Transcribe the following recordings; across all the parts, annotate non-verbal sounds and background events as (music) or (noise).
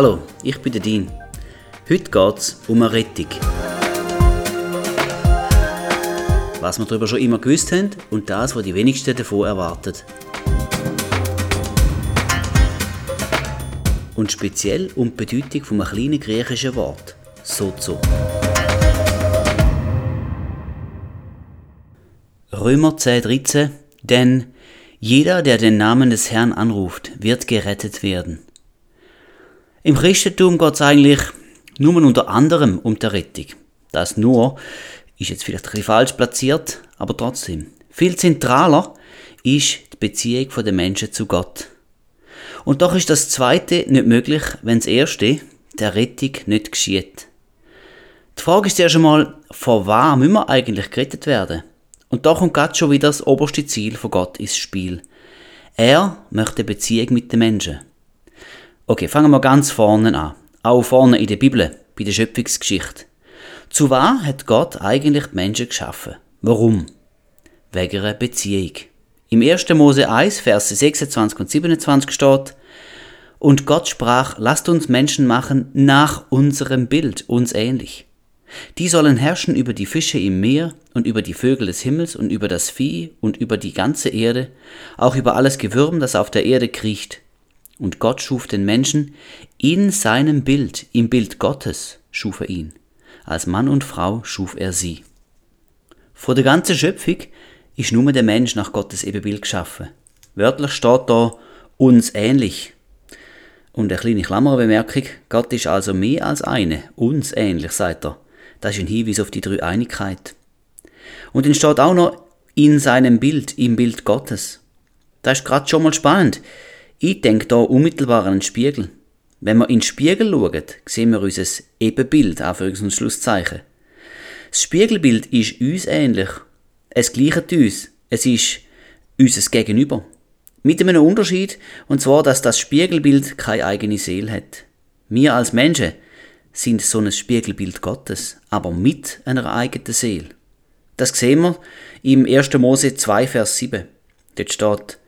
Hallo, ich bin der Dean. Heute geht es um eine Rettung. Was wir darüber schon immer gewusst haben und das, was die wenigsten davon erwarten. Und speziell um die Bedeutung von einem kleinen griechischen Wort, Sozo. Römer 10, 13, denn jeder, der den Namen des Herrn anruft, wird gerettet werden. Im Christentum geht es eigentlich nur unter anderem um die Rettung. Das nur ist jetzt vielleicht ein bisschen falsch platziert, aber trotzdem. Viel zentraler ist die Beziehung der Menschen zu Gott. Und doch ist das Zweite nicht möglich, wenn das Erste, der Rettung, nicht geschieht. Die Frage ist ja schon mal, vor wem müssen wir eigentlich gerettet werden? Und da kommt gerade schon wieder das oberste Ziel von Gott ins Spiel. Er möchte Beziehung mit den Menschen. Okay, fangen wir ganz vorne an. Auch vorne in der Bibel, bei der Schöpfungsgeschichte. Zu was hat Gott eigentlich die Menschen geschaffen? Warum? Wegen einer Beziehung. Im 1. Mose 1, Verse 26 und 27 steht, und Gott sprach, lasst uns Menschen machen nach unserem Bild, uns ähnlich. Die sollen herrschen über die Fische im Meer und über die Vögel des Himmels und über das Vieh und über die ganze Erde, auch über alles Gewürm, das auf der Erde kriecht. Und Gott schuf den Menschen in seinem Bild, im Bild Gottes schuf er ihn. Als Mann und Frau schuf er sie. Vor der ganzen Schöpfung ist nur der Mensch nach Gottes Ebenbild geschaffen. Wörtlich steht da uns ähnlich. Und eine kleine Klammerbemerkung, Gott ist also mehr als eine, uns ähnlich, sagt er. Das ist ein Hinweis auf die Dreieinigkeit. Und dann steht auch noch in seinem Bild, im Bild Gottes. Das ist gerade schon mal spannend. Ich denke da unmittelbar an einen Spiegel. Wenn wir in den Spiegel schauen, sehen wir unser Ebenbild, Anführungs- und Schlusszeichen. Das Spiegelbild ist uns ähnlich. Es gleicht uns. Es ist unser Gegenüber. Mit einem Unterschied, und zwar, dass das Spiegelbild keine eigene Seele hat. Wir als Menschen sind so ein Spiegelbild Gottes, aber mit einer eigenen Seele. Das sehen wir im 1. Mose 2, Vers 7. Dort steht,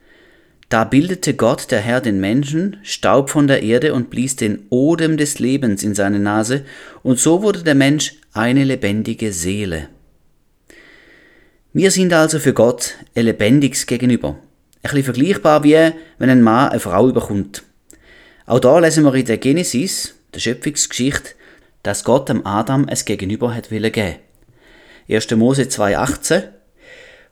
da bildete Gott, der Herr, den Menschen, Staub von der Erde und blies den Odem des Lebens in seine Nase, und so wurde der Mensch eine lebendige Seele. Wir sind also für Gott ein lebendiges Gegenüber. Ein bisschen vergleichbar wie wenn ein Mann eine Frau überkommt. Auch da lesen wir in der Genesis, der Schöpfungsgeschichte, dass Gott dem Adam es Gegenüber hat geben. 1. Mose 2,18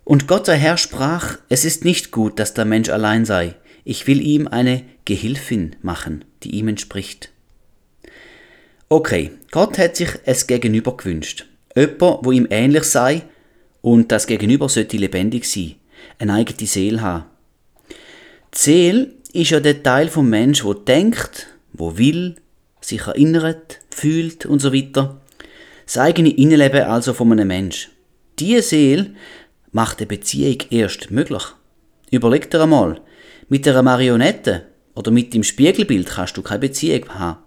Und Gott der Herr sprach, es ist nicht gut, dass der Mensch allein sei. Ich will ihm eine Gehilfin machen, die ihm entspricht. Okay, Gott hat sich es Gegenüber gewünscht. Jemand, wo ihm ähnlich sei und das Gegenüber sollte lebendig sein, eine eigene Seele haben. Die Seele ist ja der Teil vom Mensch, wo denkt, wo will, sich erinnert, fühlt und so weiter. Das eigene Innenleben also von einem Mensch. Diese Seele macht eine Beziehung erst möglich. Überleg dir einmal, mit einer Marionette oder mit dem Spiegelbild kannst du keine Beziehung haben.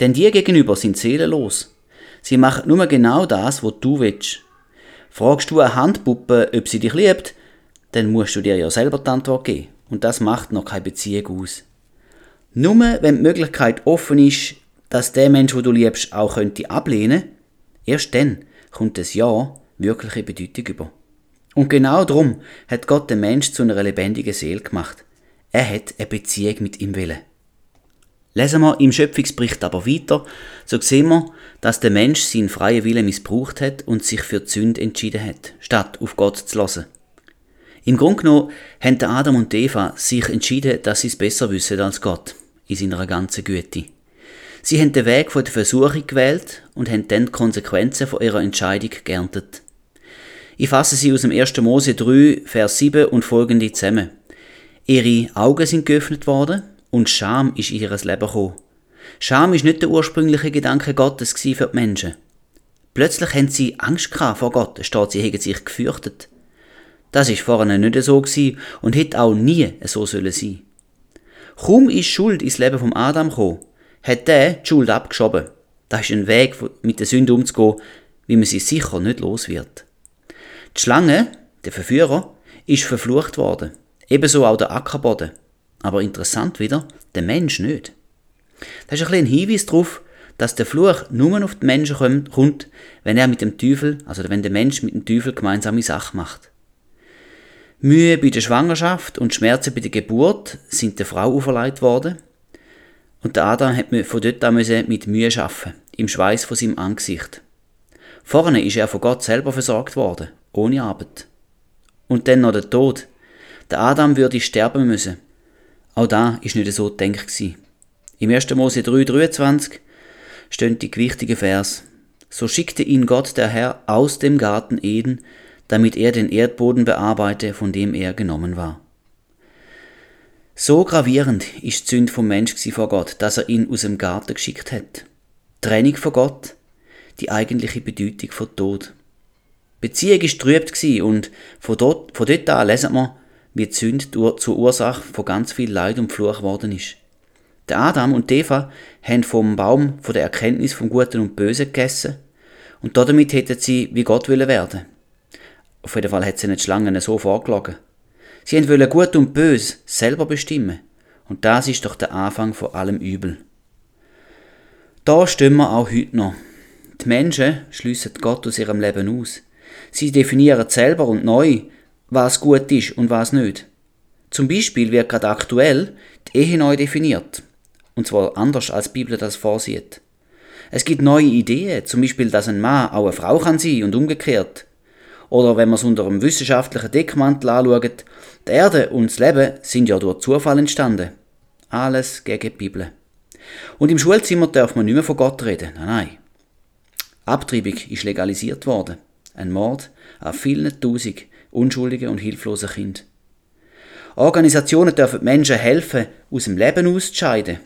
Denn die gegenüber sind seelenlos. Sie machen nur genau das, was du willst. Fragst du eine Handpuppe, ob sie dich liebt, dann musst du dir ja selber die Antwort geben. Und das macht noch keine Beziehung aus. Nur wenn die Möglichkeit offen ist, dass der Mensch, wo du liebst, auch könnte ablehnen, erst dann kommt das Ja wirkliche Bedeutung über. Und genau darum hat Gott den Mensch zu einer lebendigen Seele gemacht. Er hat eine Beziehung mit ihm willen. Lesen wir im Schöpfungsbericht aber weiter, so sehen wir, dass der Mensch seinen freien Willen missbraucht hat und sich für die Sünde entschieden hat, statt auf Gott zu lassen. Im Grunde genommen haben Adam und Eva sich entschieden, dass sie es besser wissen als Gott in seiner ganzen Güte. Sie haben den Weg von der Versuchung gewählt und haben dann die Konsequenzen von ihrer Entscheidung geerntet. Ich fasse sie aus dem 1. Mose 3, Vers 7 und folgende zusammen. Ihre Augen sind geöffnet worden und Scham ist in ihr Leben gekommen. Scham ist nicht der ursprüngliche Gedanke Gottes für die Menschen. Plötzlich haben sie Angst vor Gott, es sie hätten sich gefürchtet. Das ist vorher nicht so und hätte auch nie so sollen sein. Kaum ist Schuld ins Leben von Adam gekommen, hat der die Schuld abgeschoben. Das ist ein Weg, mit der Sünde umzugehen, wie man sie sicher nicht los wird. Die Schlange, der Verführer, ist verflucht worden. Ebenso auch der Ackerboden. Aber interessant wieder, der Mensch nicht. Das ist ein, ein Hinweis darauf, dass der Fluch nur auf die Menschen kommt, wenn er mit dem Teufel, also wenn der Mensch mit dem Teufel gemeinsame Sache macht. Mühe bei der Schwangerschaft und Schmerzen bei der Geburt sind der Frau auferlegt worden. Und der Adam hat von dort an mit Mühe arbeiten, im Schweiß von seinem Angesicht. Vorne ist er von Gott selber versorgt worden, ohne Arbeit. Und dann noch der Tod. Der Adam würde sterben müssen. Auch da ist nicht so gedacht Im 1. Mose 3,23 stehen die gewichtigen Vers. So schickte ihn Gott der Herr aus dem Garten Eden, damit er den Erdboden bearbeite, von dem er genommen war. So gravierend ist die Sünde vom Mensch vor Gott, dass er ihn aus dem Garten geschickt hat. Trennung von Gott, die eigentliche Bedeutung von Tod. Beziehung ist trübt und von dort, von dort an lesen wir, wie die Sünde zur Ursache von ganz viel Leid und Fluch geworden ist. Der Adam und Eva haben vom Baum von der Erkenntnis vom Guten und Bösen gegessen und damit hätten sie wie Gott wollen werden. Auf jeden Fall hat sie nicht Schlangen so vorgeschlagen. Sie wollen Gut und Böse selber bestimmen. Und das ist doch der Anfang von allem Übel. Da stehen wir auch heute noch. Die Menschen schliessen Gott aus ihrem Leben aus. Sie definieren selber und neu, was gut ist und was nicht. Zum Beispiel wird gerade aktuell die Ehe neu definiert. Und zwar anders, als die Bibel das vorsieht. Es gibt neue Ideen, zum Beispiel, dass ein Mann auch eine Frau kann sein und umgekehrt. Oder wenn man es unter einem wissenschaftlichen Deckmantel anschaut, die Erde und das Leben sind ja durch Zufall entstanden. Alles gegen die Bibel. Und im Schulzimmer darf man nicht mehr von Gott reden. Nein, nein. Abtreibung ist legalisiert worden. Ein Mord an vielen tausend unschuldigen und hilflosen Kindern. Organisationen dürfen Menschen helfen, aus dem Leben auszuscheiden.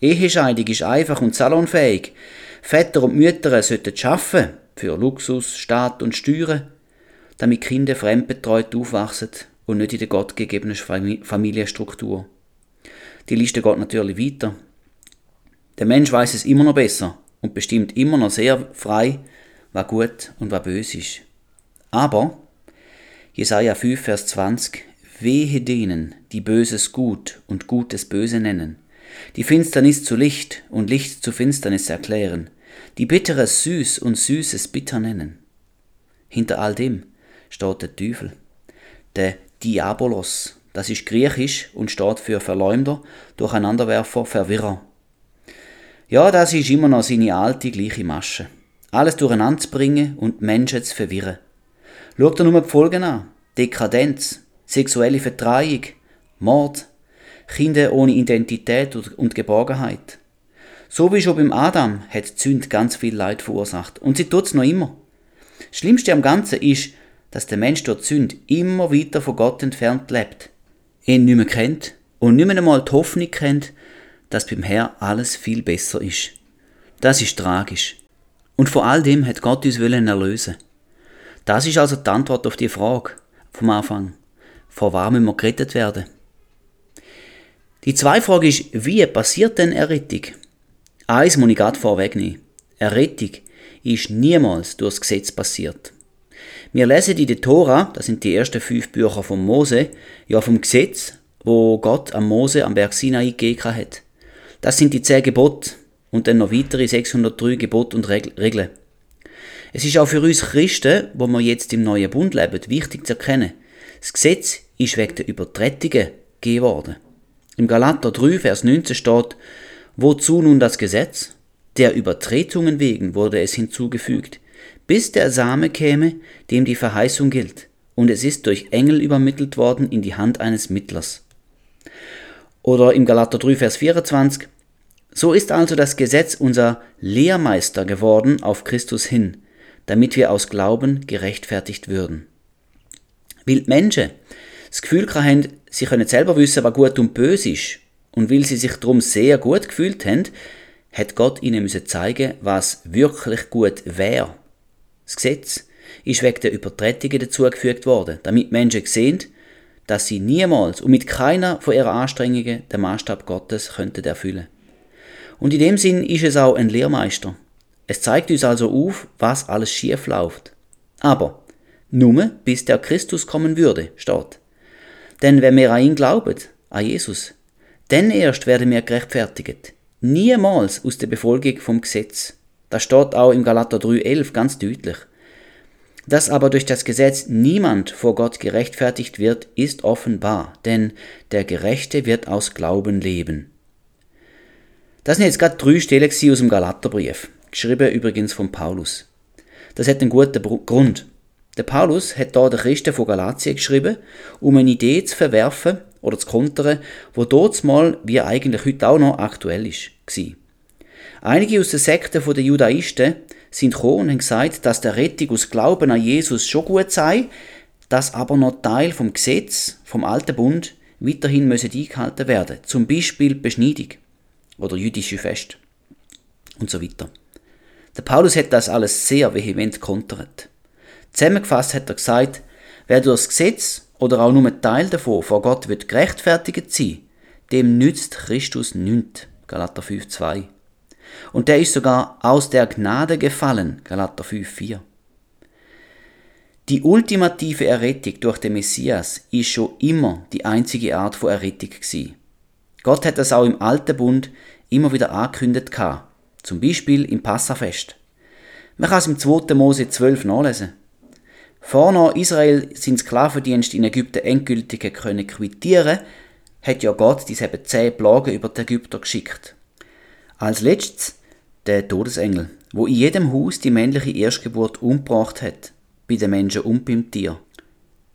Ehescheidung ist einfach und salonfähig. Väter und Mütter sollten arbeiten für Luxus, Staat und Steuern, damit Kinder fremdbetreut aufwachsen und nicht in der gottgegebenen Familienstruktur. Die Liste geht natürlich weiter. Der Mensch weiß es immer noch besser und bestimmt immer noch sehr frei, was gut und was böse ist. Aber, Jesaja 5, Vers 20, wehe denen, die Böses gut und Gutes böse nennen, die Finsternis zu Licht und Licht zu Finsternis erklären, die Bitteres süß und Süßes bitter nennen. Hinter all dem steht der Teufel, der Diabolos, das ist griechisch und steht für Verleumder, Durcheinanderwerfer, Verwirrer. Ja, das ist immer noch seine alte, gleiche Masche. Alles durcheinander zu bringen und Menschen zu verwirren. Schaut dir nur die Folgen an. Dekadenz, sexuelle Vertreibung, Mord, Kinder ohne Identität und Geborgenheit. So wie schon beim Adam hat die Sünde ganz viel Leid verursacht. Und sie tut es noch immer. Das Schlimmste am Ganzen ist, dass der Mensch durch die Sünde immer weiter von Gott entfernt lebt. Ihn nicht mehr kennt und nicht mehr einmal die Hoffnung kennt, dass beim Herr alles viel besser ist. Das ist tragisch. Und vor all dem hat Gott uns wollen erlösen. Das ist also die Antwort auf die Frage vom Anfang. Vor was müssen wir gerettet werden? Die zweite Frage ist, wie passiert denn Errettung? Eins muss ich gerade vorwegnehmen. Errettung ist niemals durchs Gesetz passiert. Wir lesen in der Tora, das sind die ersten fünf Bücher von Mose, ja vom Gesetz, wo Gott am Mose am Berg Sinai gegeben hat. Das sind die zehn Gebote und dann noch weitere 603 Gebote und Regeln. Es ist auch für uns Christen, wo wir jetzt im neuen Bund leben, wichtig zu erkennen. Das Gesetz ist wegen der Übertretungen gegeben worden. Im Galater 3, Vers 19 steht, wozu nun das Gesetz? Der Übertretungen wegen wurde es hinzugefügt, bis der Same käme, dem die Verheißung gilt, und es ist durch Engel übermittelt worden in die Hand eines Mittlers. Oder im Galater 3, Vers 24, so ist also das Gesetz unser Lehrmeister geworden auf Christus hin, damit wir aus Glauben gerechtfertigt würden. Weil Menschen das Gefühl haben, sie können selber wissen, was gut und böse ist, und weil sie sich darum sehr gut gefühlt haben, hat Gott ihnen müssen zeigen, was wirklich gut wäre. Das Gesetz ist wegen der Übertretungen dazugefügt worden, damit Menschen sehen, dass sie niemals und mit keiner von ihren Anstrengungen den Maßstab Gottes könnten erfüllen. Und in dem Sinn ist es auch ein Lehrmeister. Es zeigt uns also auf, was alles schief läuft. Aber nur bis der Christus kommen würde, steht. Denn wenn wir an ihn glauben, an Jesus, dann erst werden wir gerechtfertigt. Niemals aus der Befolgung vom Gesetz. Das steht auch im Galater 3,11 ganz deutlich. Dass aber durch das Gesetz niemand vor Gott gerechtfertigt wird, ist offenbar, denn der Gerechte wird aus Glauben leben. Das sind jetzt gerade drei Stellen aus dem Galaterbrief, geschrieben übrigens von Paulus. Das hat einen guten Grund. Der Paulus hat da den Christen von Galatien geschrieben, um eine Idee zu verwerfen oder zu kontern, wo dort mal, wie eigentlich heute auch noch, aktuell ist. Einige aus den Sekten der Judaisten sind gekommen und haben gesagt, dass der Rettung aus Glauben an Jesus schon gut sei, dass aber noch Teil vom Gesetz, vom alten Bund, weiterhin müssen eingehalten werden. Zum Beispiel Beschneidung oder jüdische Fest und so weiter. Der Paulus hat das alles sehr vehement kontert. Zusammengefasst hat er gesagt, wer durch das Gesetz oder auch nur ein Teil davon vor Gott wird gerechtfertigt sein, dem nützt Christus nichts. Galater 5,2. Und der ist sogar aus der Gnade gefallen. Galater 5,4. Die ultimative Errettung durch den Messias ist schon immer die einzige Art von Errettung gewesen. Gott hat das auch im Alten Bund immer wieder angekündigt gehabt. Zum Beispiel im Passafest. Man kann es im 2. Mose 12 nachlesen. Vorne Israel seinen Sklavendienst in Ägypten endgültig können quittieren, hat ja Gott diese eben zehn Plagen über die Ägypter geschickt. Als letztes der Todesengel, wo in jedem Haus die männliche Erstgeburt umgebracht hat, bei den Menschen und beim Tier.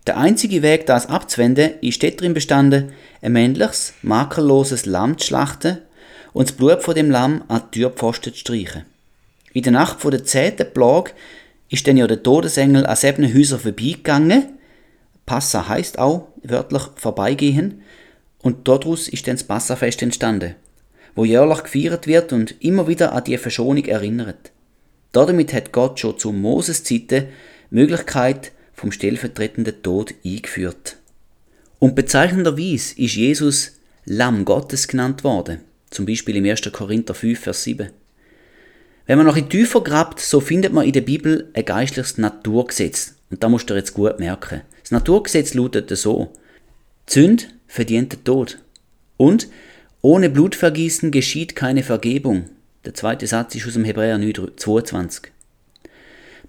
Der einzige Weg, das abzuwenden, ist darin bestanden, ein männliches, makelloses Lamm zu schlachten und das Blut von dem Lamm an die Türpfosten zu streichen. In der Nacht vor der zehnten Plage ist dann ja der Todesengel an sieben Häusern vorbeigegangen. Passa heißt auch wörtlich vorbeigehen. Und daraus ist dann das Passafest entstanden, wo jährlich gefeiert wird und immer wieder an die Verschonung erinnert. Damit hat Gott schon zu Moses Zeiten Möglichkeit vom stellvertretenden Tod eingeführt. Und bezeichnenderweise ist Jesus Lamm Gottes genannt worden, zum Beispiel im 1. Korinther 5, Vers 7. Wenn man noch ein tiefer grabt, so findet man in der Bibel ein geistliches Naturgesetz. Und da musst du jetzt gut merken. Das Naturgesetz lautet so. Zünd verdient den Tod. Und ohne Blutvergießen geschieht keine Vergebung. Der zweite Satz ist aus dem Hebräer 22.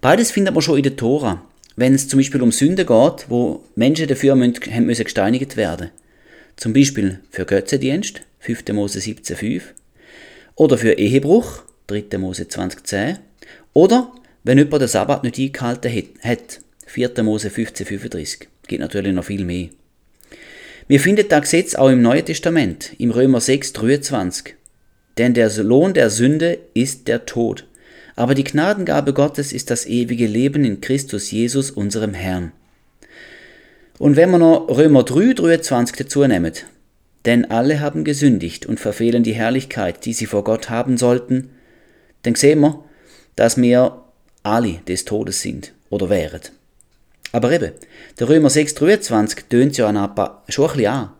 Beides findet man schon in der Tora. Wenn es zum Beispiel um Sünde geht, wo Menschen dafür müssen, müssen gesteinigt werden. Zum Beispiel für Götzendienst, 5. Mose 17,5. Oder für Ehebruch, 3. Mose 2010. Oder wenn jemand den Sabbat nicht eingehalten hat, 4. Mose 1535. Gibt natürlich noch viel mehr. Wir finden das Gesetz auch im Neuen Testament, im Römer 6, 23. Denn der Lohn der Sünde ist der Tod. Aber die Gnadengabe Gottes ist das ewige Leben in Christus Jesus, unserem Herrn. Und wenn wir noch Römer 3, 23 dazu nehmen, denn alle haben gesündigt und verfehlen die Herrlichkeit, die sie vor Gott haben sollten, dann sehen wir, dass wir alle des Todes sind oder wären. Aber eben, der Römer 6,23 tönt ja schon ein bisschen an.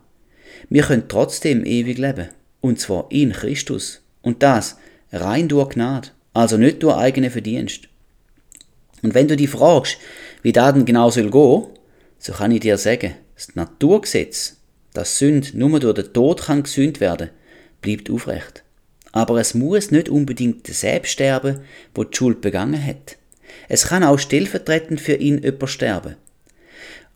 Wir können trotzdem ewig leben. Und zwar in Christus. Und das rein durch Gnade. Also nicht durch eigene Verdienst. Und wenn du dich fragst, wie das denn genau soll gehen, so kann ich dir sagen, das Naturgesetz, dass Sünd nur durch den Tod kann gesünd werden, bleibt aufrecht. Aber es muss nicht unbedingt der selbst sterben, wo die Schuld begangen hat. Es kann auch stellvertretend für ihn jemand sterben.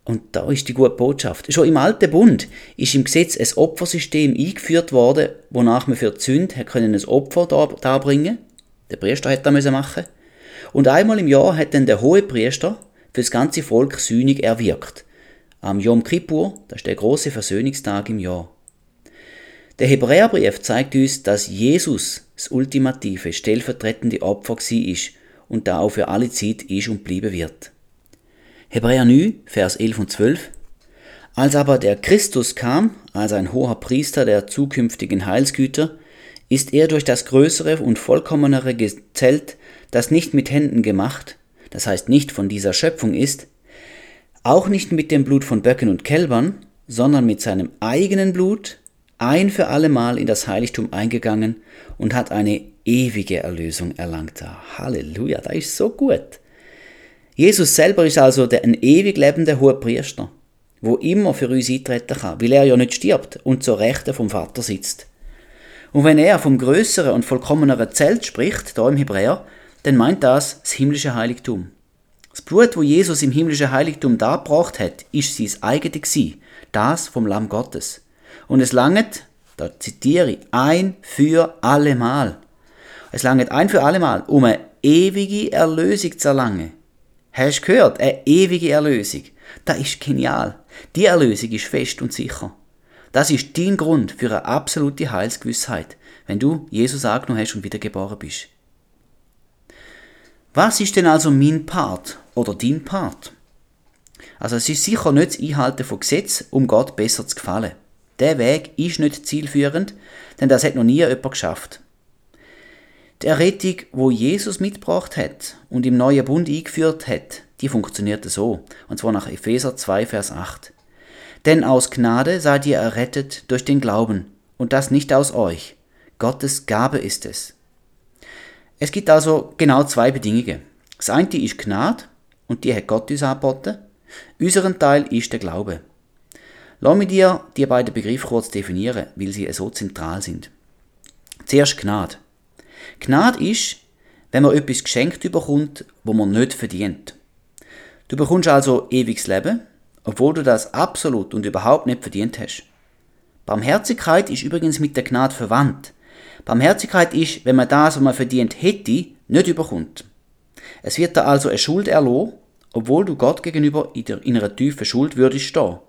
Und da ist die gute Botschaft. Schon im Alten Bund ist im Gesetz ein Opfersystem eingeführt worden, wonach man für die Sünde ein Opfer darbringen Der Priester hat das machen Und einmal im Jahr hat dann der hohe Priester für das ganze Volk Sühnig erwirkt. Am Yom Kippur, das ist der große Versöhnungstag im Jahr. Der Hebräerbrief zeigt uns, dass Jesus das ultimative, stellvertretende Opfer war und da auch für alle Zeit ist und bleiben wird. Hebräer 9, Vers 11 und 12. Als aber der Christus kam, als ein hoher Priester der zukünftigen Heilsgüter, ist er durch das größere und vollkommenere Zelt, das nicht mit Händen gemacht, das heißt nicht von dieser Schöpfung ist, auch nicht mit dem Blut von Böcken und Kälbern, sondern mit seinem eigenen Blut ein für allemal in das Heiligtum eingegangen und hat eine ewige Erlösung erlangt. Halleluja, das ist so gut. Jesus selber ist also der, ein ewig lebender hoher Priester, wo immer für uns eintreten kann, weil er ja nicht stirbt und zur Rechten vom Vater sitzt. Und wenn er vom größeren und vollkommeneren Zelt spricht, da im Hebräer, dann meint das das himmlische Heiligtum. Das Blut, wo Jesus im himmlischen Heiligtum dargebracht hat, ist sein eigene gsi, das vom Lamm Gottes. Und es langet, da zitiere ich, ein für allemal. Es langet ein für allemal, um eine ewige Erlösung zu erlangen. Hast du gehört? Eine ewige Erlösung. Das ist genial. Die Erlösung ist fest und sicher. Das ist dein Grund für eine absolute Heilsgewissheit, wenn du Jesus angenommen hast und wiedergeboren bist. Was ist denn also mein Part oder dein Part? Also es ist sicher nicht das Einhalten von Gesetz, um Gott besser zu gefallen. Der Weg ist nicht zielführend, denn das hat noch nie jemand geschafft. Die Errettung, wo Jesus mitgebracht hat und im neuen Bund eingeführt hat, die funktioniert so, und zwar nach Epheser 2, Vers 8. Denn aus Gnade seid ihr errettet durch den Glauben, und das nicht aus euch. Gottes Gabe ist es. Es gibt also genau zwei Bedingungen. Das eine ist Gnade, und die hat Gott uns angeboten. Unseren Teil ist der Glaube. Lass mich dir die beiden Begriffe kurz definieren, weil sie so zentral sind. Zuerst Gnade. Gnade ist, wenn man etwas geschenkt überkommt, wo man nicht verdient. Du bekommst also ewiges Leben, obwohl du das absolut und überhaupt nicht verdient hast. Barmherzigkeit ist übrigens mit der Gnade verwandt. Barmherzigkeit ist, wenn man das, was man verdient hätte, nicht überkommt. Es wird da also eine Schuld erloh, obwohl du Gott gegenüber in einer tiefen Schuld würdest stehen.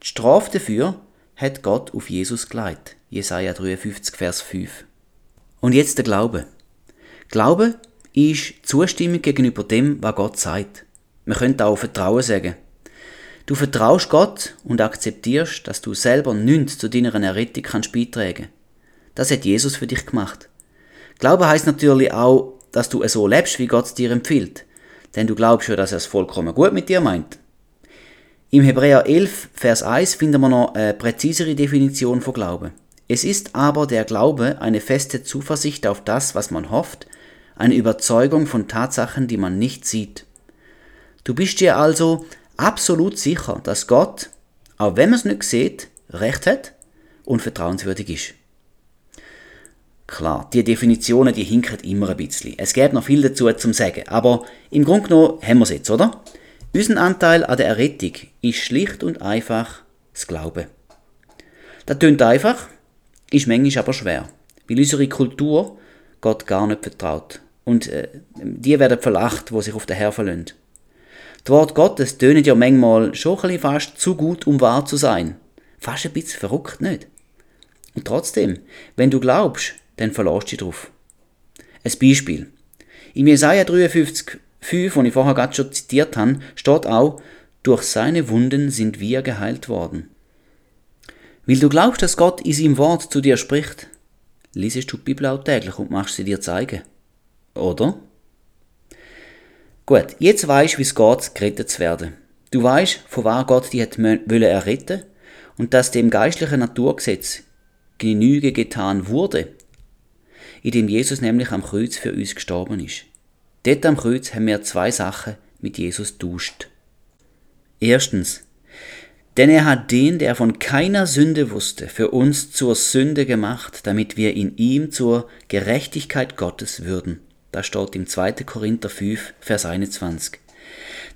Die Strafe dafür hat Gott auf Jesus geleitet. Jesaja 53, Vers 5. Und jetzt der Glaube. Glaube ist Zustimmung gegenüber dem, was Gott sagt. Man könnte auch Vertrauen sagen. Du vertraust Gott und akzeptierst, dass du selber nichts zu deiner Errettung kannst beitragen. Das hat Jesus für dich gemacht. Glaube heißt natürlich auch, dass du so lebst, wie Gott es dir empfiehlt. Denn du glaubst ja, dass er es vollkommen gut mit dir meint. Im Hebräer 11, Vers 1 finden wir noch eine präzisere Definition von Glauben. Es ist aber der Glaube eine feste Zuversicht auf das, was man hofft, eine Überzeugung von Tatsachen, die man nicht sieht. Du bist dir also absolut sicher, dass Gott, auch wenn man es nicht sieht, recht hat und vertrauenswürdig ist. Klar, die Definitionen, die hinken immer ein bisschen. Es gäbe noch viel dazu zum sagen, aber im Grunde genommen haben wir es jetzt, oder? Unser Anteil an der Errettung ist schlicht und einfach das Glauben. Das tönt einfach, ist manchmal aber schwer, weil unsere Kultur Gott gar nicht vertraut. Und äh, die werden verlacht, wo sich auf den Herr verlöhnt. Das Wort Gottes tönt ja manchmal schon ein fast zu gut, um wahr zu sein. Fast ein bisschen verrückt, nicht? Und trotzdem, wenn du glaubst, dann verlässt dich drauf. Ein Beispiel. Im Jesaja 53, 5, den ich vorher gerade schon zitiert habe, steht auch, durch seine Wunden sind wir geheilt worden. Weil du glaubst, dass Gott in seinem Wort zu dir spricht, liest du die Bibel auch täglich und machst sie dir zeigen. Oder? Gut, jetzt weißt du, wie es geht, gerettet zu werden. Du weißt, von war Gott dich hat wollen erretten und dass dem geistlichen Naturgesetz Genüge getan wurde, indem Jesus nämlich am Kreuz für uns gestorben ist. Dort am Kreuz haben wir zwei Sachen mit Jesus duscht. Erstens, denn er hat den, der von keiner Sünde wusste, für uns zur Sünde gemacht, damit wir in ihm zur Gerechtigkeit Gottes würden. Das steht im 2. Korinther 5, Vers 21.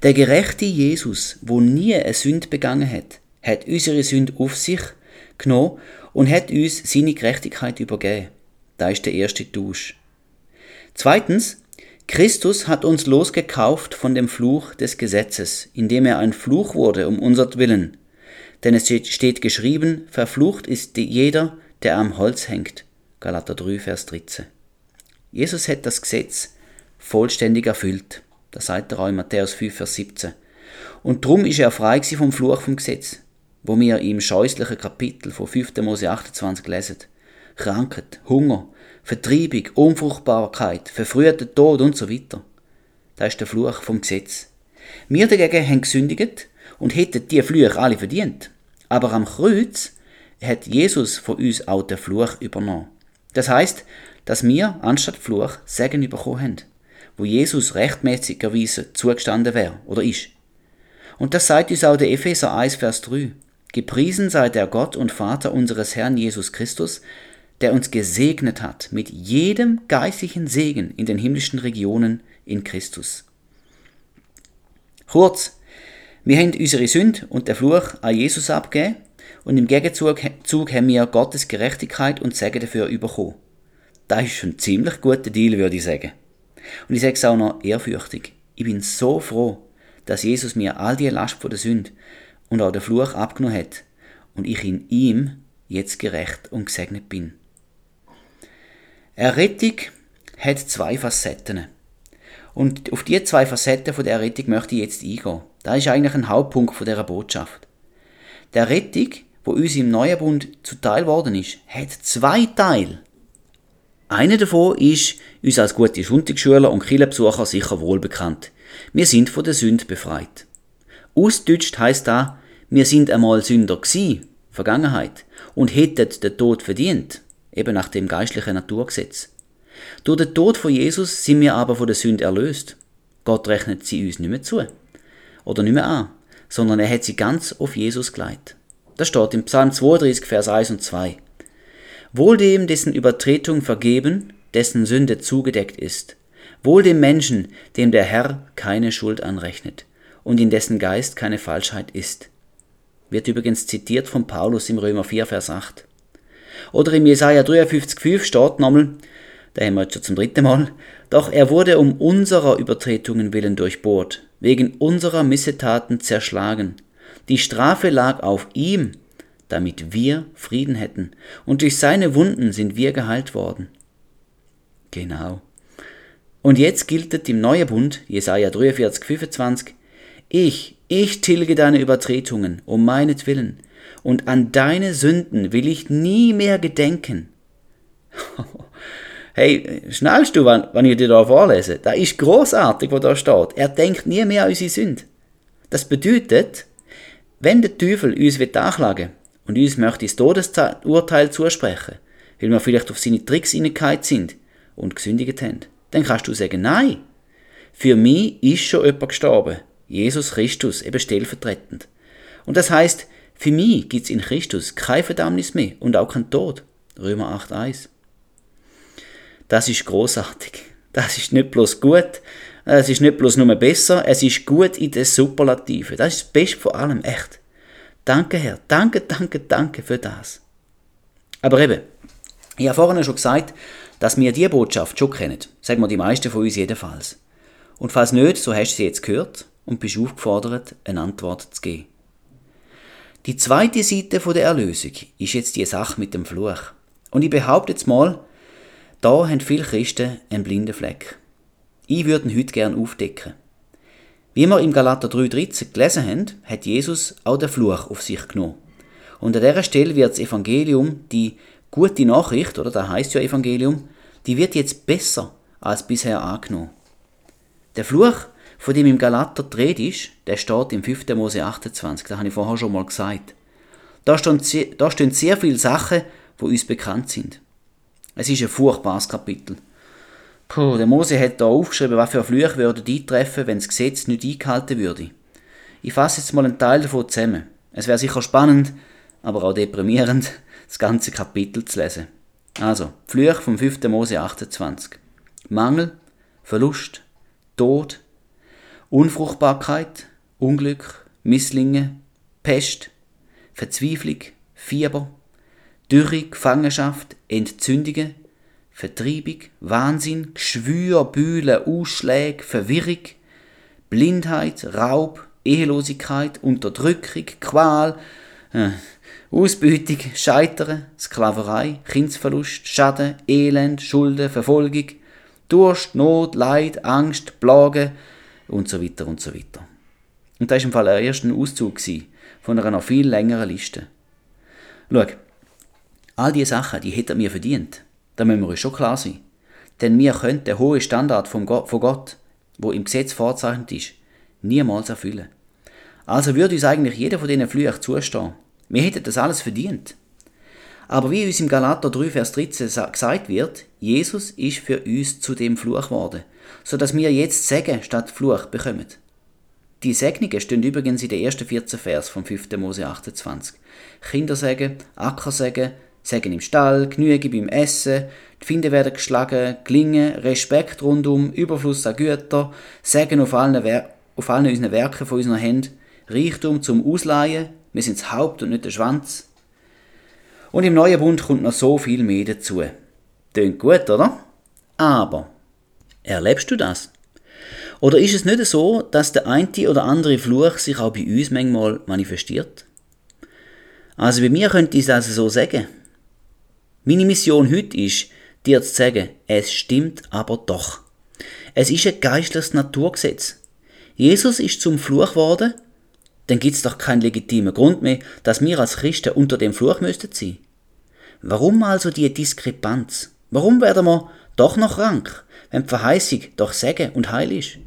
Der gerechte Jesus, wo nie eine Sünde begangen hat, hat unsere Sünde auf sich genommen und hat uns seine Gerechtigkeit übergeben. Da ist der erste Dusch. Zweitens, Christus hat uns losgekauft von dem Fluch des Gesetzes, indem er ein Fluch wurde um unser Willen. Denn es steht geschrieben, verflucht ist jeder, der am Holz hängt. Galater 3, Vers 13. Jesus hat das Gesetz vollständig erfüllt. Das sagt er auch in Matthäus 5, Vers 17. Und drum ist er frei vom Fluch vom Gesetz, wo wir im scheußlichen Kapitel von 5. Mose 28 lesen. Krankheit, Hunger, Vertreibung, Unfruchtbarkeit, verfrühter Tod und so weiter. Das ist der Fluch vom Gesetz. Wir dagegen haben gesündigt und hätten die Flüche alle verdient. Aber am Kreuz hat Jesus von uns auch den Fluch übernommen. Das heißt, dass wir anstatt Fluch Segen bekommen haben, wo Jesus rechtmäßigerweise zugestanden wäre oder ist. Und das sagt uns auch der Epheser 1, Vers 3. Gepriesen sei der Gott und Vater unseres Herrn Jesus Christus, der uns gesegnet hat mit jedem geistlichen Segen in den himmlischen Regionen in Christus. Kurz, wir haben unsere Sünde und der Fluch an Jesus abgegeben und im Gegenzug haben wir Gottes Gerechtigkeit und Segen dafür bekommen. Das ist ein ziemlich guter Deal, würde ich sagen. Und ich sage es auch noch ehrfürchtig. Ich bin so froh, dass Jesus mir all die Last von der Sünde und auch den Fluch abgenommen hat und ich in ihm jetzt gerecht und gesegnet bin. Errettung hat zwei Facetten. Und auf diese zwei Facetten von der Errettung möchte ich jetzt eingehen. Das ist eigentlich ein Hauptpunkt von dieser Botschaft. Der Errettung, wo uns im Neuen Bund zuteil worden ist, hat zwei Teile. Einer davon ist uns als gute Sonntagsschüler und Kirchenbesucher sicher wohl bekannt. Wir sind von der Sünde befreit. Ausdeutscht heißt da, wir sind einmal Sünder gsi, Vergangenheit, und hätten den Tod verdient, eben nach dem geistlichen Naturgesetz. Durch den Tod von Jesus sind wir aber von der Sünde erlöst. Gott rechnet sie uns nicht mehr zu. Oder nicht mehr an, sondern er hat sie ganz auf Jesus geleitet. Das steht im Psalm 32, Vers 1 und 2. Wohl dem, dessen Übertretung vergeben, dessen Sünde zugedeckt ist. Wohl dem Menschen, dem der Herr keine Schuld anrechnet und in dessen Geist keine Falschheit ist. Wird übrigens zitiert von Paulus im Römer 4, Vers 8. Oder im Jesaja 53,5 steht nochmal, da haben wir jetzt schon zum dritten Mal, doch er wurde um unserer Übertretungen willen durchbohrt, wegen unserer Missetaten zerschlagen. Die Strafe lag auf ihm, damit wir Frieden hätten, und durch seine Wunden sind wir geheilt worden. Genau. Und jetzt gilt im Neuen Bund, Jesaja 43, 25, ich, ich tilge deine Übertretungen um meinetwillen, und an deine Sünden will ich nie mehr gedenken. (laughs) hey, schnellst du, wenn, wenn ich dir da vorlese? Da ist großartig, was da steht. Er denkt nie mehr an unsere Sünde. Das bedeutet, wenn der Teufel uns anklagen und uns möchte das Todesurteil zusprechen, weil wir vielleicht auf seine Tricks hineingefallen sind und gesündigt haben, dann kannst du sagen, nein, für mich ist schon jemand gestorben. Jesus Christus, eben stellvertretend. Und das heißt, für mich gibt es in Christus keine Verdammnis mehr und auch kein Tod. Römer 8,1. Das ist großartig. Das ist nicht bloß gut, es ist nicht bloß nur besser, es ist gut in der Superlative. Das ist das Beste von allem, echt. Danke, Herr. Danke, danke, danke für das. Aber eben, ich habe vorhin schon gesagt, dass wir diese Botschaft schon kennen. Sagen wir die meisten von uns jedenfalls. Und falls nicht, so hast du sie jetzt gehört und bist aufgefordert, eine Antwort zu geben. Die zweite Seite der Erlösung ist jetzt die Sache mit dem Fluch. Und ich behaupte jetzt mal, da haben viele Christen einen blinden Fleck. Ich würde ihn heute gerne aufdecken. Wie wir im Galater 3,13 gelesen haben, hat Jesus auch den Fluch auf sich genommen. Und an dieser Stelle wird das Evangelium, die gute Nachricht, oder da heißt ja Evangelium, die wird jetzt besser als bisher angenommen. Der Fluch, von dem im Galater dreht ist, der steht im 5. Mose 28, da habe ich vorher schon mal gesagt. Da stehen, da stehen sehr viele Sachen, die uns bekannt sind. Es ist ein furchtbares Kapitel. Puh, der Mose hat da aufgeschrieben, was für Flüche würden eintreffen, wenn das Gesetz nicht eingehalten würde. Ich fasse jetzt mal einen Teil davon zusammen. Es wäre sicher spannend, aber auch deprimierend, (laughs) das ganze Kapitel zu lesen. Also, Flüche vom 5. Mose 28. Mangel, Verlust, Tod, Unfruchtbarkeit, Unglück, Misslinge, Pest, Verzweiflung, Fieber, Dürre, Gefangenschaft, Entzündungen, Vertreibung, Wahnsinn, Geschwür, Bühle, Ausschläge, Verwirrung, Blindheit, Raub, Ehelosigkeit, Unterdrückung, Qual, äh, Ausbeutung, Scheitern, Sklaverei, Kindsverlust, Schaden, Elend, Schulden, Verfolgung, Durst, Not, Leid, Angst, Plagen und so weiter und so weiter. Und das war im Fall der erste Auszug von einer noch viel längeren Liste. Schau, all diese Sachen, die hätten wir verdient. Da müssen wir uns schon klar sein. Denn wir können den hohen Standard von Gott, wo im Gesetz vorzeichnet ist, niemals erfüllen. Also würde uns eigentlich jeder von diesen Flüchen zustehen. Wir hätten das alles verdient. Aber wie uns im Galater 3, Vers 13 gesagt wird, Jesus ist für uns zu dem Fluch geworden, so dass wir jetzt Segen statt Fluch bekommen. Die Segnungen stehen übrigens in den ersten 14 Vers vom 5. Mose 28. Kindersegen, Ackersegen, Segen im Stall, Genüge beim Essen, die Finde werden geschlagen, Gelingen, Respekt rundum, Überfluss an Gütern, Segen auf allen, auf allen unseren Werken von unseren Händen, Reichtum zum Ausleihen, wir sind das Haupt und nicht der Schwanz. Und im neuen Bund kommt noch so viel mehr dazu. Tönt gut, oder? Aber, erlebst du das? Oder ist es nicht so, dass der eine oder andere Fluch sich auch bei uns manchmal manifestiert? Also bei mir könnte ich es also so sagen. Meine Mission heute ist, dir zu sagen, es stimmt aber doch. Es ist ein geistliches Naturgesetz. Jesus ist zum Fluch geworden, dann gibt es doch keinen legitimen Grund mehr, dass wir als Christen unter dem Fluch müssten sein. Warum also die Diskrepanz? Warum werden wir doch noch krank, wenn die Verheißung doch Segen und Heil ist?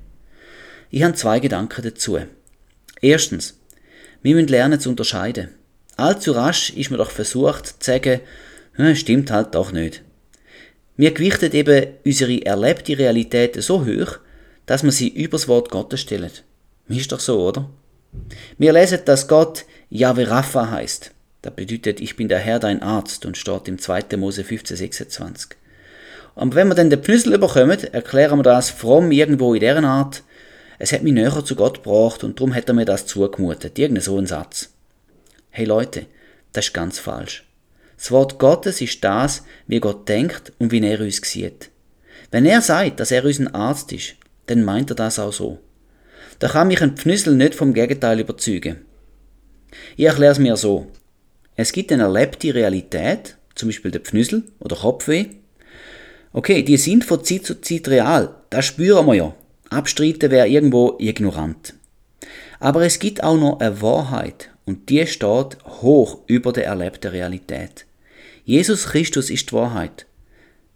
Ich habe zwei Gedanken dazu. Erstens, wir müssen lernen zu unterscheiden. Allzu rasch ist man doch versucht zu sagen, stimmt halt doch nicht. Wir gewichten eben unsere erlebte Realität so hoch, dass wir sie übers Wort Gottes stellen. Ist doch so, oder? Wir lesen, dass Gott Yahweh Rapha heißt. Das bedeutet, ich bin der Herr, dein Arzt und steht im 2. Mose 15, 26. Und wenn wir dann den Pnüssel überkommen, erklären wir das fromm irgendwo in deren Art. Es hat mich näher zu Gott gebracht und darum hat er mir das zugemutet. Irgendein so ein Satz. Hey Leute, das ist ganz falsch. Das Wort Gottes ist das, wie Gott denkt und wie er uns sieht. Wenn er sagt, dass er unser Arzt ist, dann meint er das auch so. Da kann mich ein Pfnüssel nicht vom Gegenteil überzeugen. Ich erkläre es mir so. Es gibt eine erlebte Realität, zum Beispiel der Pfnüssel oder Kopfweh. Okay, die sind von Zeit zu Zeit real, das spüren wir ja. Abstreiten wäre irgendwo ignorant. Aber es gibt auch noch eine Wahrheit und die steht hoch über der erlebten Realität. Jesus Christus ist die Wahrheit.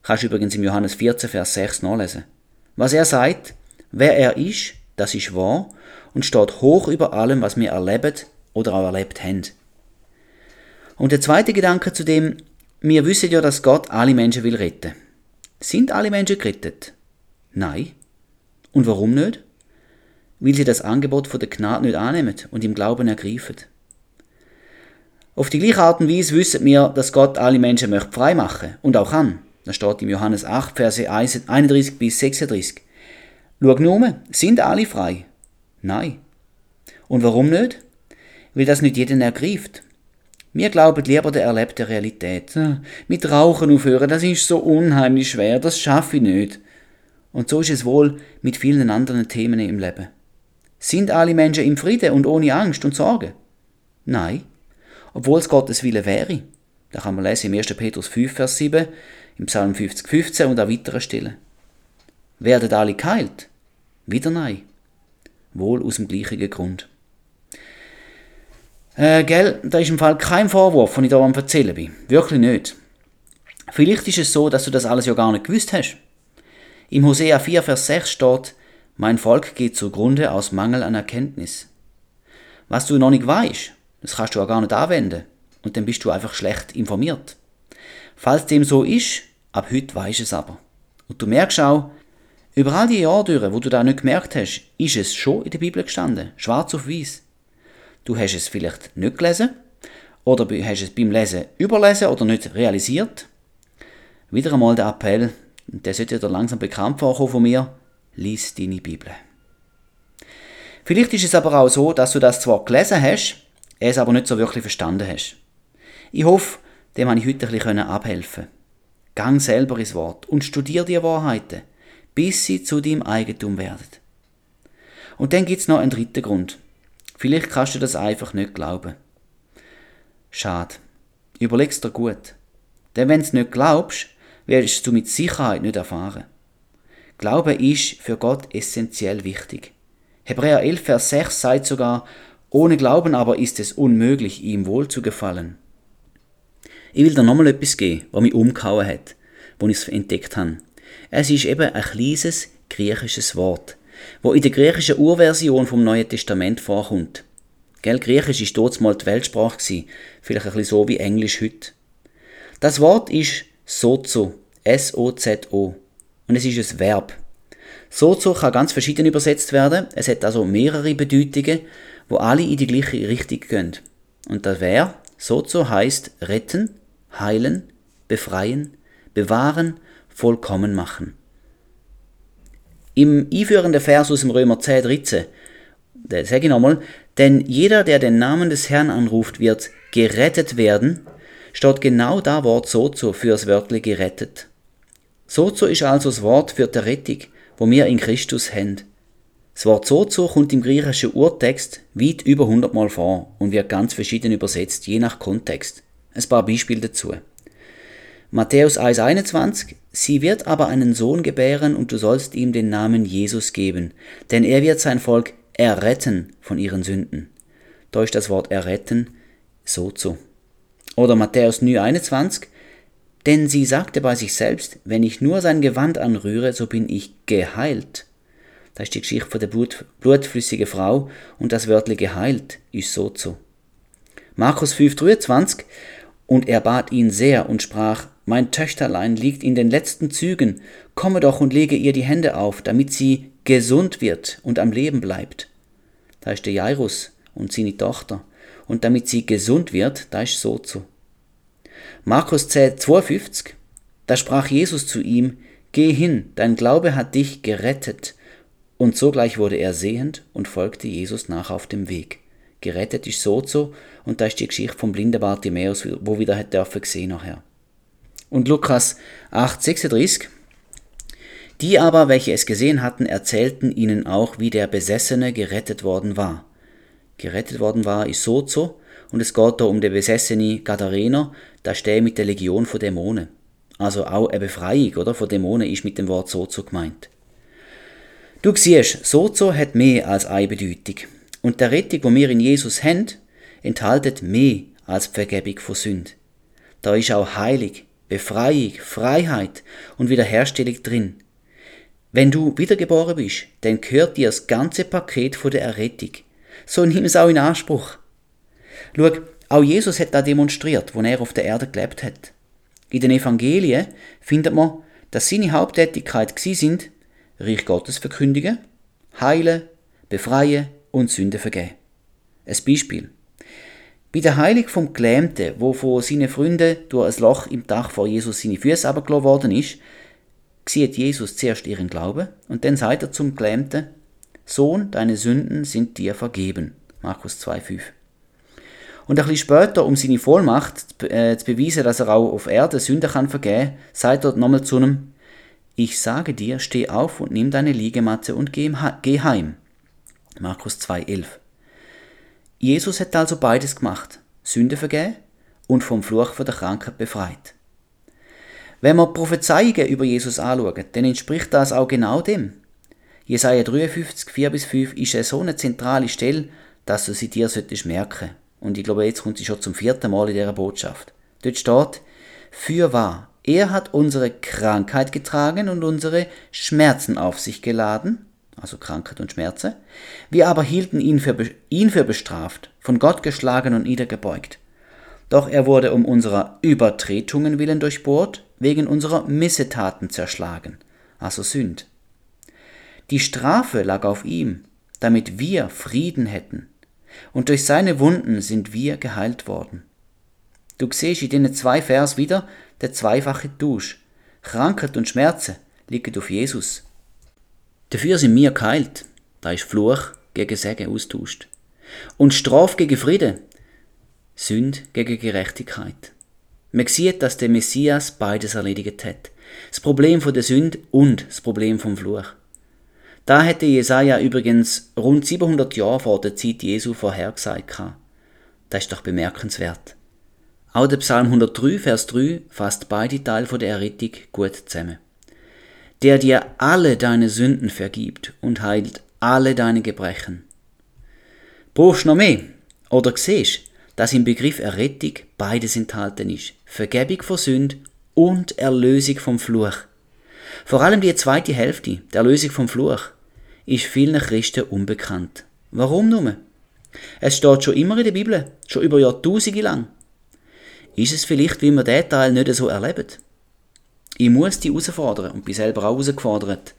Kannst du übrigens im Johannes 14, Vers 6 nachlesen. Was er sagt, wer er ist, das ist wahr und steht hoch über allem, was wir erleben oder auch erlebt haben. Und der zweite Gedanke zu dem, wir wissen ja, dass Gott alle Menschen will retten. Sind alle Menschen gerettet? Nein. Und warum nicht? Weil sie das Angebot von der Gnade nicht annehmen und im Glauben ergreifen. Auf die gleiche Art und Weise wissen wir, dass Gott alle Menschen möchte frei machen und auch kann. Das steht im Johannes 8, Verse 31 bis 36. Schau nur, sind alle frei? Nein. Und warum nicht? Weil das nicht jeden ergreift. Wir glauben lieber der erlebten Realität. Mit Rauchen aufhören, das ist so unheimlich schwer, das schaffe ich nicht. Und so ist es wohl mit vielen anderen Themen im Leben. Sind alle Menschen im Frieden und ohne Angst und Sorge? Nein obwohl es Gottes Wille wäre. Da kann man lesen im 1. Petrus 5, Vers 7, im Psalm 50, 15 und an weiteren Stellen. Werden alle geheilt? Wieder nein. Wohl aus dem gleichen Grund. Äh, gell, da ist im Fall kein Vorwurf, von ich da am erzählen bin. Wirklich nicht. Vielleicht ist es so, dass du das alles ja gar nicht gewusst hast. Im Hosea 4, Vers 6 steht, mein Volk geht zugrunde aus Mangel an Erkenntnis. Was du noch nicht weißt, das kannst du auch gar nicht anwenden. Und dann bist du einfach schlecht informiert. Falls dem so ist, ab heute weisst es aber. Und du merkst auch, über all die Jahre durch, wo du da nicht gemerkt hast, ist es schon in der Bibel gestanden, schwarz auf weiß. Du hast es vielleicht nicht gelesen oder hast es beim Lesen überlesen oder nicht realisiert. Wieder einmal der Appell, der sollte dir langsam bekannt vorkommen von mir, lies deine Bibel. Vielleicht ist es aber auch so, dass du das zwar gelesen hast, es aber nicht so wirklich verstanden hast. Ich hoffe, dem habe ich heute ein bisschen abhelfen Gang selber ins Wort und studier die Wahrheiten, bis sie zu deinem Eigentum werden. Und dann gibt's noch einen dritten Grund. Vielleicht kannst du das einfach nicht glauben. Schade. Überleg's dir gut. Denn wenn du nicht glaubst, wirst du mit Sicherheit nicht erfahren. Glauben ist für Gott essentiell wichtig. Hebräer 11, Vers 6 sagt sogar, ohne Glauben aber ist es unmöglich, ihm wohl zu gefallen. Ich will dir nochmal etwas geben, was mich umgehauen hat, wo ich es entdeckt habe. Es ist eben ein kleines griechisches Wort, wo in der griechischen Urversion vom Neuen Testament vorkommt. Gell, Griechisch ist dort mal die Weltsprache gewesen, vielleicht ein bisschen so wie Englisch heute. Das Wort ist sozo, S-O-Z-O, und es ist ein Verb. Sozo kann ganz verschieden übersetzt werden, es hat also mehrere Bedeutungen wo alle in die gleiche Richtung gehen. Und das wäre, sozo heißt retten, heilen, befreien, bewahren, vollkommen machen. Im einführenden Vers aus dem Römer 10, 13, da sage ich nochmal, denn jeder, der den Namen des Herrn anruft, wird gerettet werden, steht genau da Wort Sozo fürs Wörtli gerettet. Sozo ist also das Wort für die Rettung, wo wir in Christus haben. Das Wort Sozo kommt im griechischen Urtext weit über 100 Mal vor und wird ganz verschieden übersetzt, je nach Kontext. Ein paar Beispiele dazu. Matthäus 1,21 Sie wird aber einen Sohn gebären und du sollst ihm den Namen Jesus geben, denn er wird sein Volk erretten von ihren Sünden. Da das Wort erretten Sozo. Oder Matthäus 9,21 Denn sie sagte bei sich selbst, wenn ich nur sein Gewand anrühre, so bin ich geheilt. Das ist die Geschichte von der Blut, blutflüssigen Frau und das Wörtli geheilt ist so zu. Markus 5,23 Und er bat ihn sehr und sprach, Mein Töchterlein liegt in den letzten Zügen, komme doch und lege ihr die Hände auf, damit sie gesund wird und am Leben bleibt. Da ist der Jairus und seine Tochter. Und damit sie gesund wird, da ist so zu. Markus 10, 52, da sprach Jesus zu ihm, Geh hin, dein Glaube hat dich gerettet. Und sogleich wurde er sehend und folgte Jesus nach auf dem Weg. Gerettet ist Sozo und da ist die Geschichte vom blinden Bartimäus, wo wieder hat dürfen sehen nachher. Und Lukas 8, 36. Die aber, welche es gesehen hatten, erzählten ihnen auch, wie der Besessene gerettet worden war. Gerettet worden war ist Sozo und es geht da um den besessene Gadarener, da steht mit der Legion von Dämonen. Also auch eine Befreiung oder, von Dämonen ist mit dem Wort Sozo gemeint. Du siehst, Sozo hat mehr als eine Bedeutung. Und der Rettung, wo wir in Jesus haben, enthaltet mehr als die Vergebung von Sünd. Da ist auch Heilig, Befreiung, Freiheit und Wiederherstellung drin. Wenn du wiedergeboren bist, dann gehört dir das ganze Paket von der Errettung. So nimm es auch in Anspruch. Schau, auch Jesus hat da demonstriert, wo er auf der Erde gelebt hat. In den Evangelien findet man, dass seine Haupttätigkeit sind, Reich Gottes verkündigen, heilen, befreien und Sünden vergeben. Ein Beispiel. Bei der Heilung vom Gelähmten, wo von seinen Freunden durch ein Loch im Dach vor Jesus seine Füße abgelassen worden ist, sieht Jesus zuerst ihren Glauben und dann sagt er zum Gelähmten, Sohn, deine Sünden sind dir vergeben. Markus 2,5. Und ein bisschen später, um seine Vollmacht äh, zu beweisen, dass er auch auf Erde Sünden kann vergeben, sagt er nochmal zu einem, ich sage dir, steh auf und nimm deine Liegematte und geh heim. Markus 2,11. Jesus hat also beides gemacht: Sünde vergeben und vom Fluch von der Krankheit befreit. Wenn wir Prophezeiungen über Jesus anschauen, dann entspricht das auch genau dem. Jesaja 53, 4 bis 5 ist eine so eine zentrale Stelle, dass du sie dir solltest merken. Und ich glaube, jetzt kommt sie schon zum vierten Mal in dieser Botschaft. Dort steht, für wahr, er hat unsere Krankheit getragen und unsere Schmerzen auf sich geladen, also Krankheit und Schmerzen. Wir aber hielten ihn für, ihn für bestraft, von Gott geschlagen und niedergebeugt. Doch er wurde um unserer Übertretungen willen durchbohrt, wegen unserer Missetaten zerschlagen, also Sünd. Die Strafe lag auf ihm, damit wir Frieden hätten, und durch seine Wunden sind wir geheilt worden. Du siehst in den zwei Vers wieder, der zweifache Tausch. Krankheit und Schmerzen liegen auf Jesus. Dafür sind wir geheilt. Da ist Fluch gegen Segen austauscht. Und Straf gegen Frieden. Sünd gegen Gerechtigkeit. Man sieht, dass der Messias beides erledigt hat. Das Problem von der Sünd und das Problem vom Fluch. Da hätte Jesaja übrigens rund 700 Jahre vor der Zeit Jesu vorhergesagt. Das ist doch bemerkenswert. Auch der Psalm 103, Vers 3 fasst beide Teile der Errettung gut zusammen. Der dir alle deine Sünden vergibt und heilt alle deine Gebrechen. Brauchst du noch mehr? Oder siehst, dass im Begriff Errettung beides enthalten ist. Vergebung von Sünd und Erlösung vom Fluch. Vor allem die zweite Hälfte, der Erlösung vom Fluch, ist vielen Christen unbekannt. Warum nur? Es steht schon immer in der Bibel, schon über Jahrtausende lang. Ist es vielleicht, wie wir diesen Teil nicht so erleben? Ich muss die herausfordern und bin selber auch herausgefordert.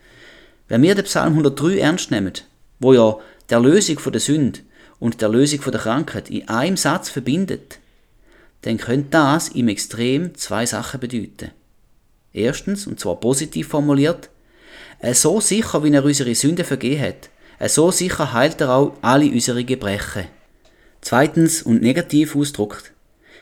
Wenn wir den Psalm 103 ernst nehmen, wo ja der Lösung der Sünde und der Lösung der Krankheit in einem Satz verbindet, dann könnte das im Extrem zwei Sachen bedeuten. Erstens, und zwar positiv formuliert, so sicher, wie er unsere Sünden vergeben hat, so sicher heilt er auch alle unsere Gebrechen. Zweitens, und negativ ausdruckt,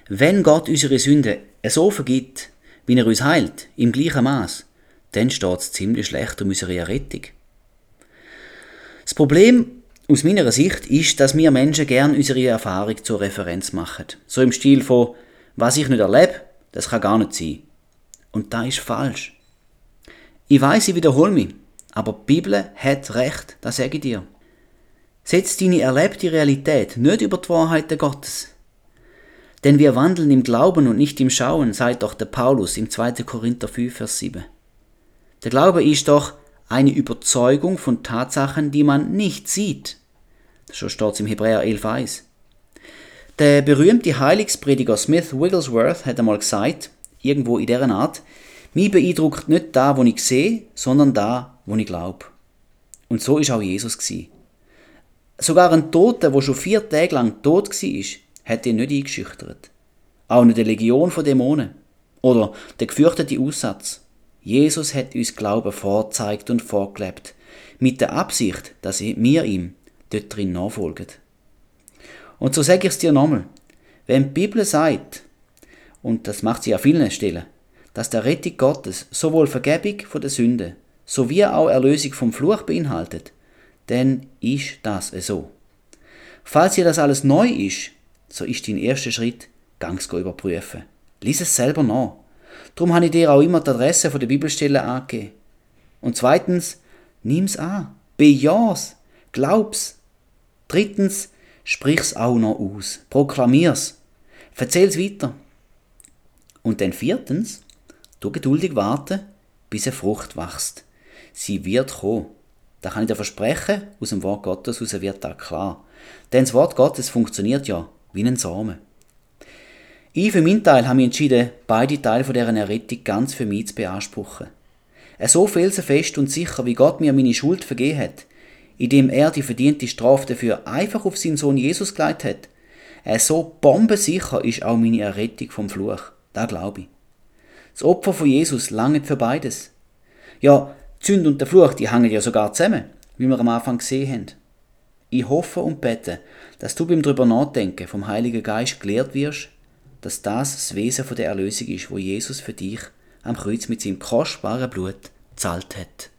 wenn Gott unsere Sünden äh, so vergibt, wie er uns heilt, im gleichen Maß, dann steht es ziemlich schlecht um unsere Errettung. Das Problem aus meiner Sicht ist, dass wir Menschen gern unsere Erfahrung zur Referenz machen. So im Stil von, was ich nicht erlebe, das kann gar nicht sein. Und da ist falsch. Ich weiß, ich wiederhole mich, aber die Bibel hat recht, das sage ich dir. Setz deine erlebte Realität nicht über die Wahrheiten Gottes. Denn wir wandeln im Glauben und nicht im Schauen, sagt doch der Paulus im 2. Korinther 5, Vers 7. Der Glaube ist doch eine Überzeugung von Tatsachen, die man nicht sieht. So steht es im Hebräer 11,1. Der berühmte Heiligsprediger Smith Wigglesworth hat einmal gesagt, irgendwo in dieser Art, mich beeindruckt nicht da, wo ich sehe, sondern da, wo ich glaube. Und so ist auch Jesus gsi. Sogar ein Toter, wo schon vier Tage lang tot war, hat ihn nicht eingeschüchtert. Auch nicht eine Legion von Dämonen. Oder der gefürchtete Aussatz. Jesus hat uns Glauben vorzeigt und vorgelebt, mit der Absicht, dass wir ihm dort drin nachfolgen. Und so sage ich es dir nochmal. Wenn die Bibel sagt, und das macht sie an vielen Stellen, dass der Rettung Gottes sowohl Vergebung von der Sünde sowie auch Erlösung vom Fluch beinhaltet, dann ist das so. Falls dir das alles neu ist, so ist dein erster Schritt, ganz überprüfen. Lies es selber nach. Darum habe ich dir auch immer die Adresse von der Bibelstelle angegeben. Und zweitens, nimm's an. Bejah's. Glaub's. Drittens, sprich's auch noch aus. Proklamier's. Erzähl's weiter. Und dann viertens, du geduldig warten, bis eine Frucht wächst. Sie wird kommen. Da kann ich dir versprechen, aus dem Wort Gottes aus wird da klar. Denn das Wort Gottes funktioniert ja wie ein Samen. Ich für meinen Teil habe mich entschieden, beide Teile von deren Errettung ganz für mich zu beanspruchen. So felsenfest und sicher, wie Gott mir meine Schuld vergeben hat, indem er die verdiente Strafe dafür einfach auf seinen Sohn Jesus geleitet hat, so bombensicher ist auch meine Errettung vom Fluch. Da glaube ich. Das Opfer von Jesus langt für beides. Ja, Sünde und der Fluch, die hängen ja sogar zusammen, wie wir am Anfang gesehen haben. Ich hoffe und bete, dass du beim drüber nachdenken vom Heiligen Geist gelehrt wirst, dass das das Wesen der Erlösung ist, wo Jesus für dich am Kreuz mit seinem kostbaren Blut zahlt hat.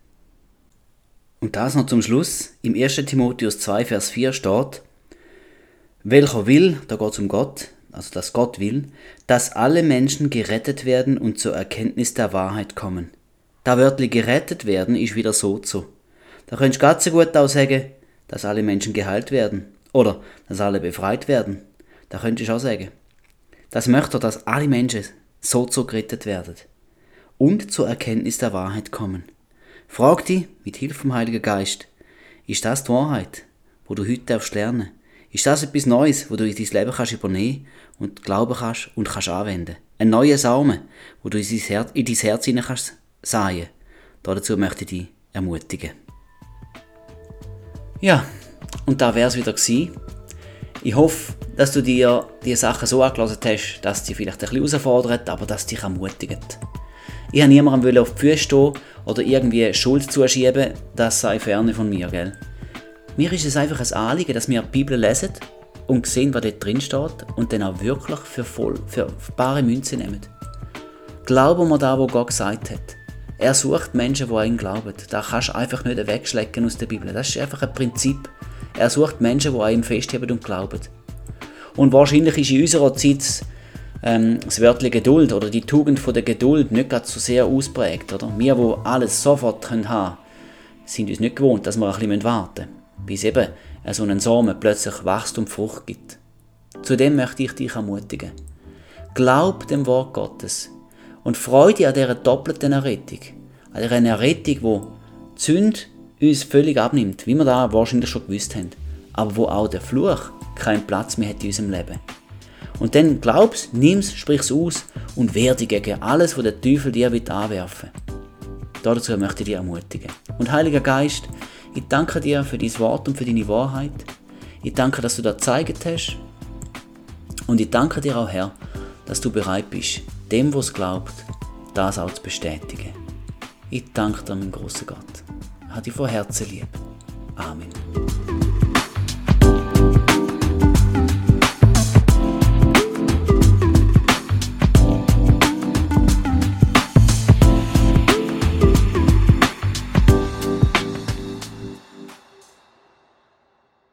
Und das noch zum Schluss. Im 1. Timotheus 2, Vers 4 steht, welcher will, da geht es um Gott, also dass Gott will, dass alle Menschen gerettet werden und zur Erkenntnis der Wahrheit kommen. Da wörtlich gerettet werden ist wieder so zu. Da könntest du ganz so gut auch sagen, dass alle Menschen geheilt werden. Oder dass alle befreit werden. Da könntest du auch sagen. Das möchte, dass alle Menschen so zu gerettet werden und zur Erkenntnis der Wahrheit kommen. Frag dich mit Hilfe vom Heiligen Geist, ist das die Wahrheit, wo du heute darfst lernen? Ist das etwas Neues, wo du in dein Leben kannst übernehmen und glauben kannst und kannst anwenden? Ein neuer Samen, wo du in dein Herz, in dein Herz hinein kannst säen. Dazu möchte ich dich ermutigen. Ja, und da wäre es wieder gewesen. Ich hoffe, dass du dir die Sachen so angelassen hast, dass sie vielleicht ein bisschen herausfordert, aber dass dich ermutigt. Ich habe niemandem auf die Füße stehen oder irgendwie Schuld zuschieben, das sei ferne von mir, gell? Mir ist es einfach ein Anliegen, dass wir die Bibel lesen und sehen, was dort drin steht und dann auch wirklich für voll, für bare Münze nehmen. Glauben wir da, wo Gott gesagt hat. Er sucht Menschen, die an ihn glauben. Da kannst du einfach nicht wegschlecken aus der Bibel. Das ist einfach ein Prinzip. Er sucht Menschen, die an ihm festheben und glauben. Und wahrscheinlich ist in unserer Zeit ähm, das Wörtchen Geduld oder die Tugend von der Geduld nicht gerade so sehr ausprägt. Oder? Wir, die alles sofort können haben sind uns nicht gewohnt, dass wir ein bisschen warten müssen, bis eben so ein Samen plötzlich wächst und Frucht gibt. Zudem möchte ich dich ermutigen. Glaub dem Wort Gottes und freu dich an dieser doppelten Errettung. An dieser Errettung, wo die Sünde uns völlig abnimmt, wie wir da wahrscheinlich schon gewusst haben, aber wo auch der Fluch keinen Platz mehr hat in unserem Leben. Und dann glaub's, nimm's, sprich's aus und werde gegen alles, was der Teufel dir wird anwerfen. Dazu möchte ich dich ermutigen. Und Heiliger Geist, ich danke dir für dein Wort und für deine Wahrheit. Ich danke, dass du da gezeigt hast. Und ich danke dir auch, Herr, dass du bereit bist, dem, was glaubt, das auch zu bestätigen. Ich danke dir, mein großer Gott. Hat dich von Herzen lieb. Amen.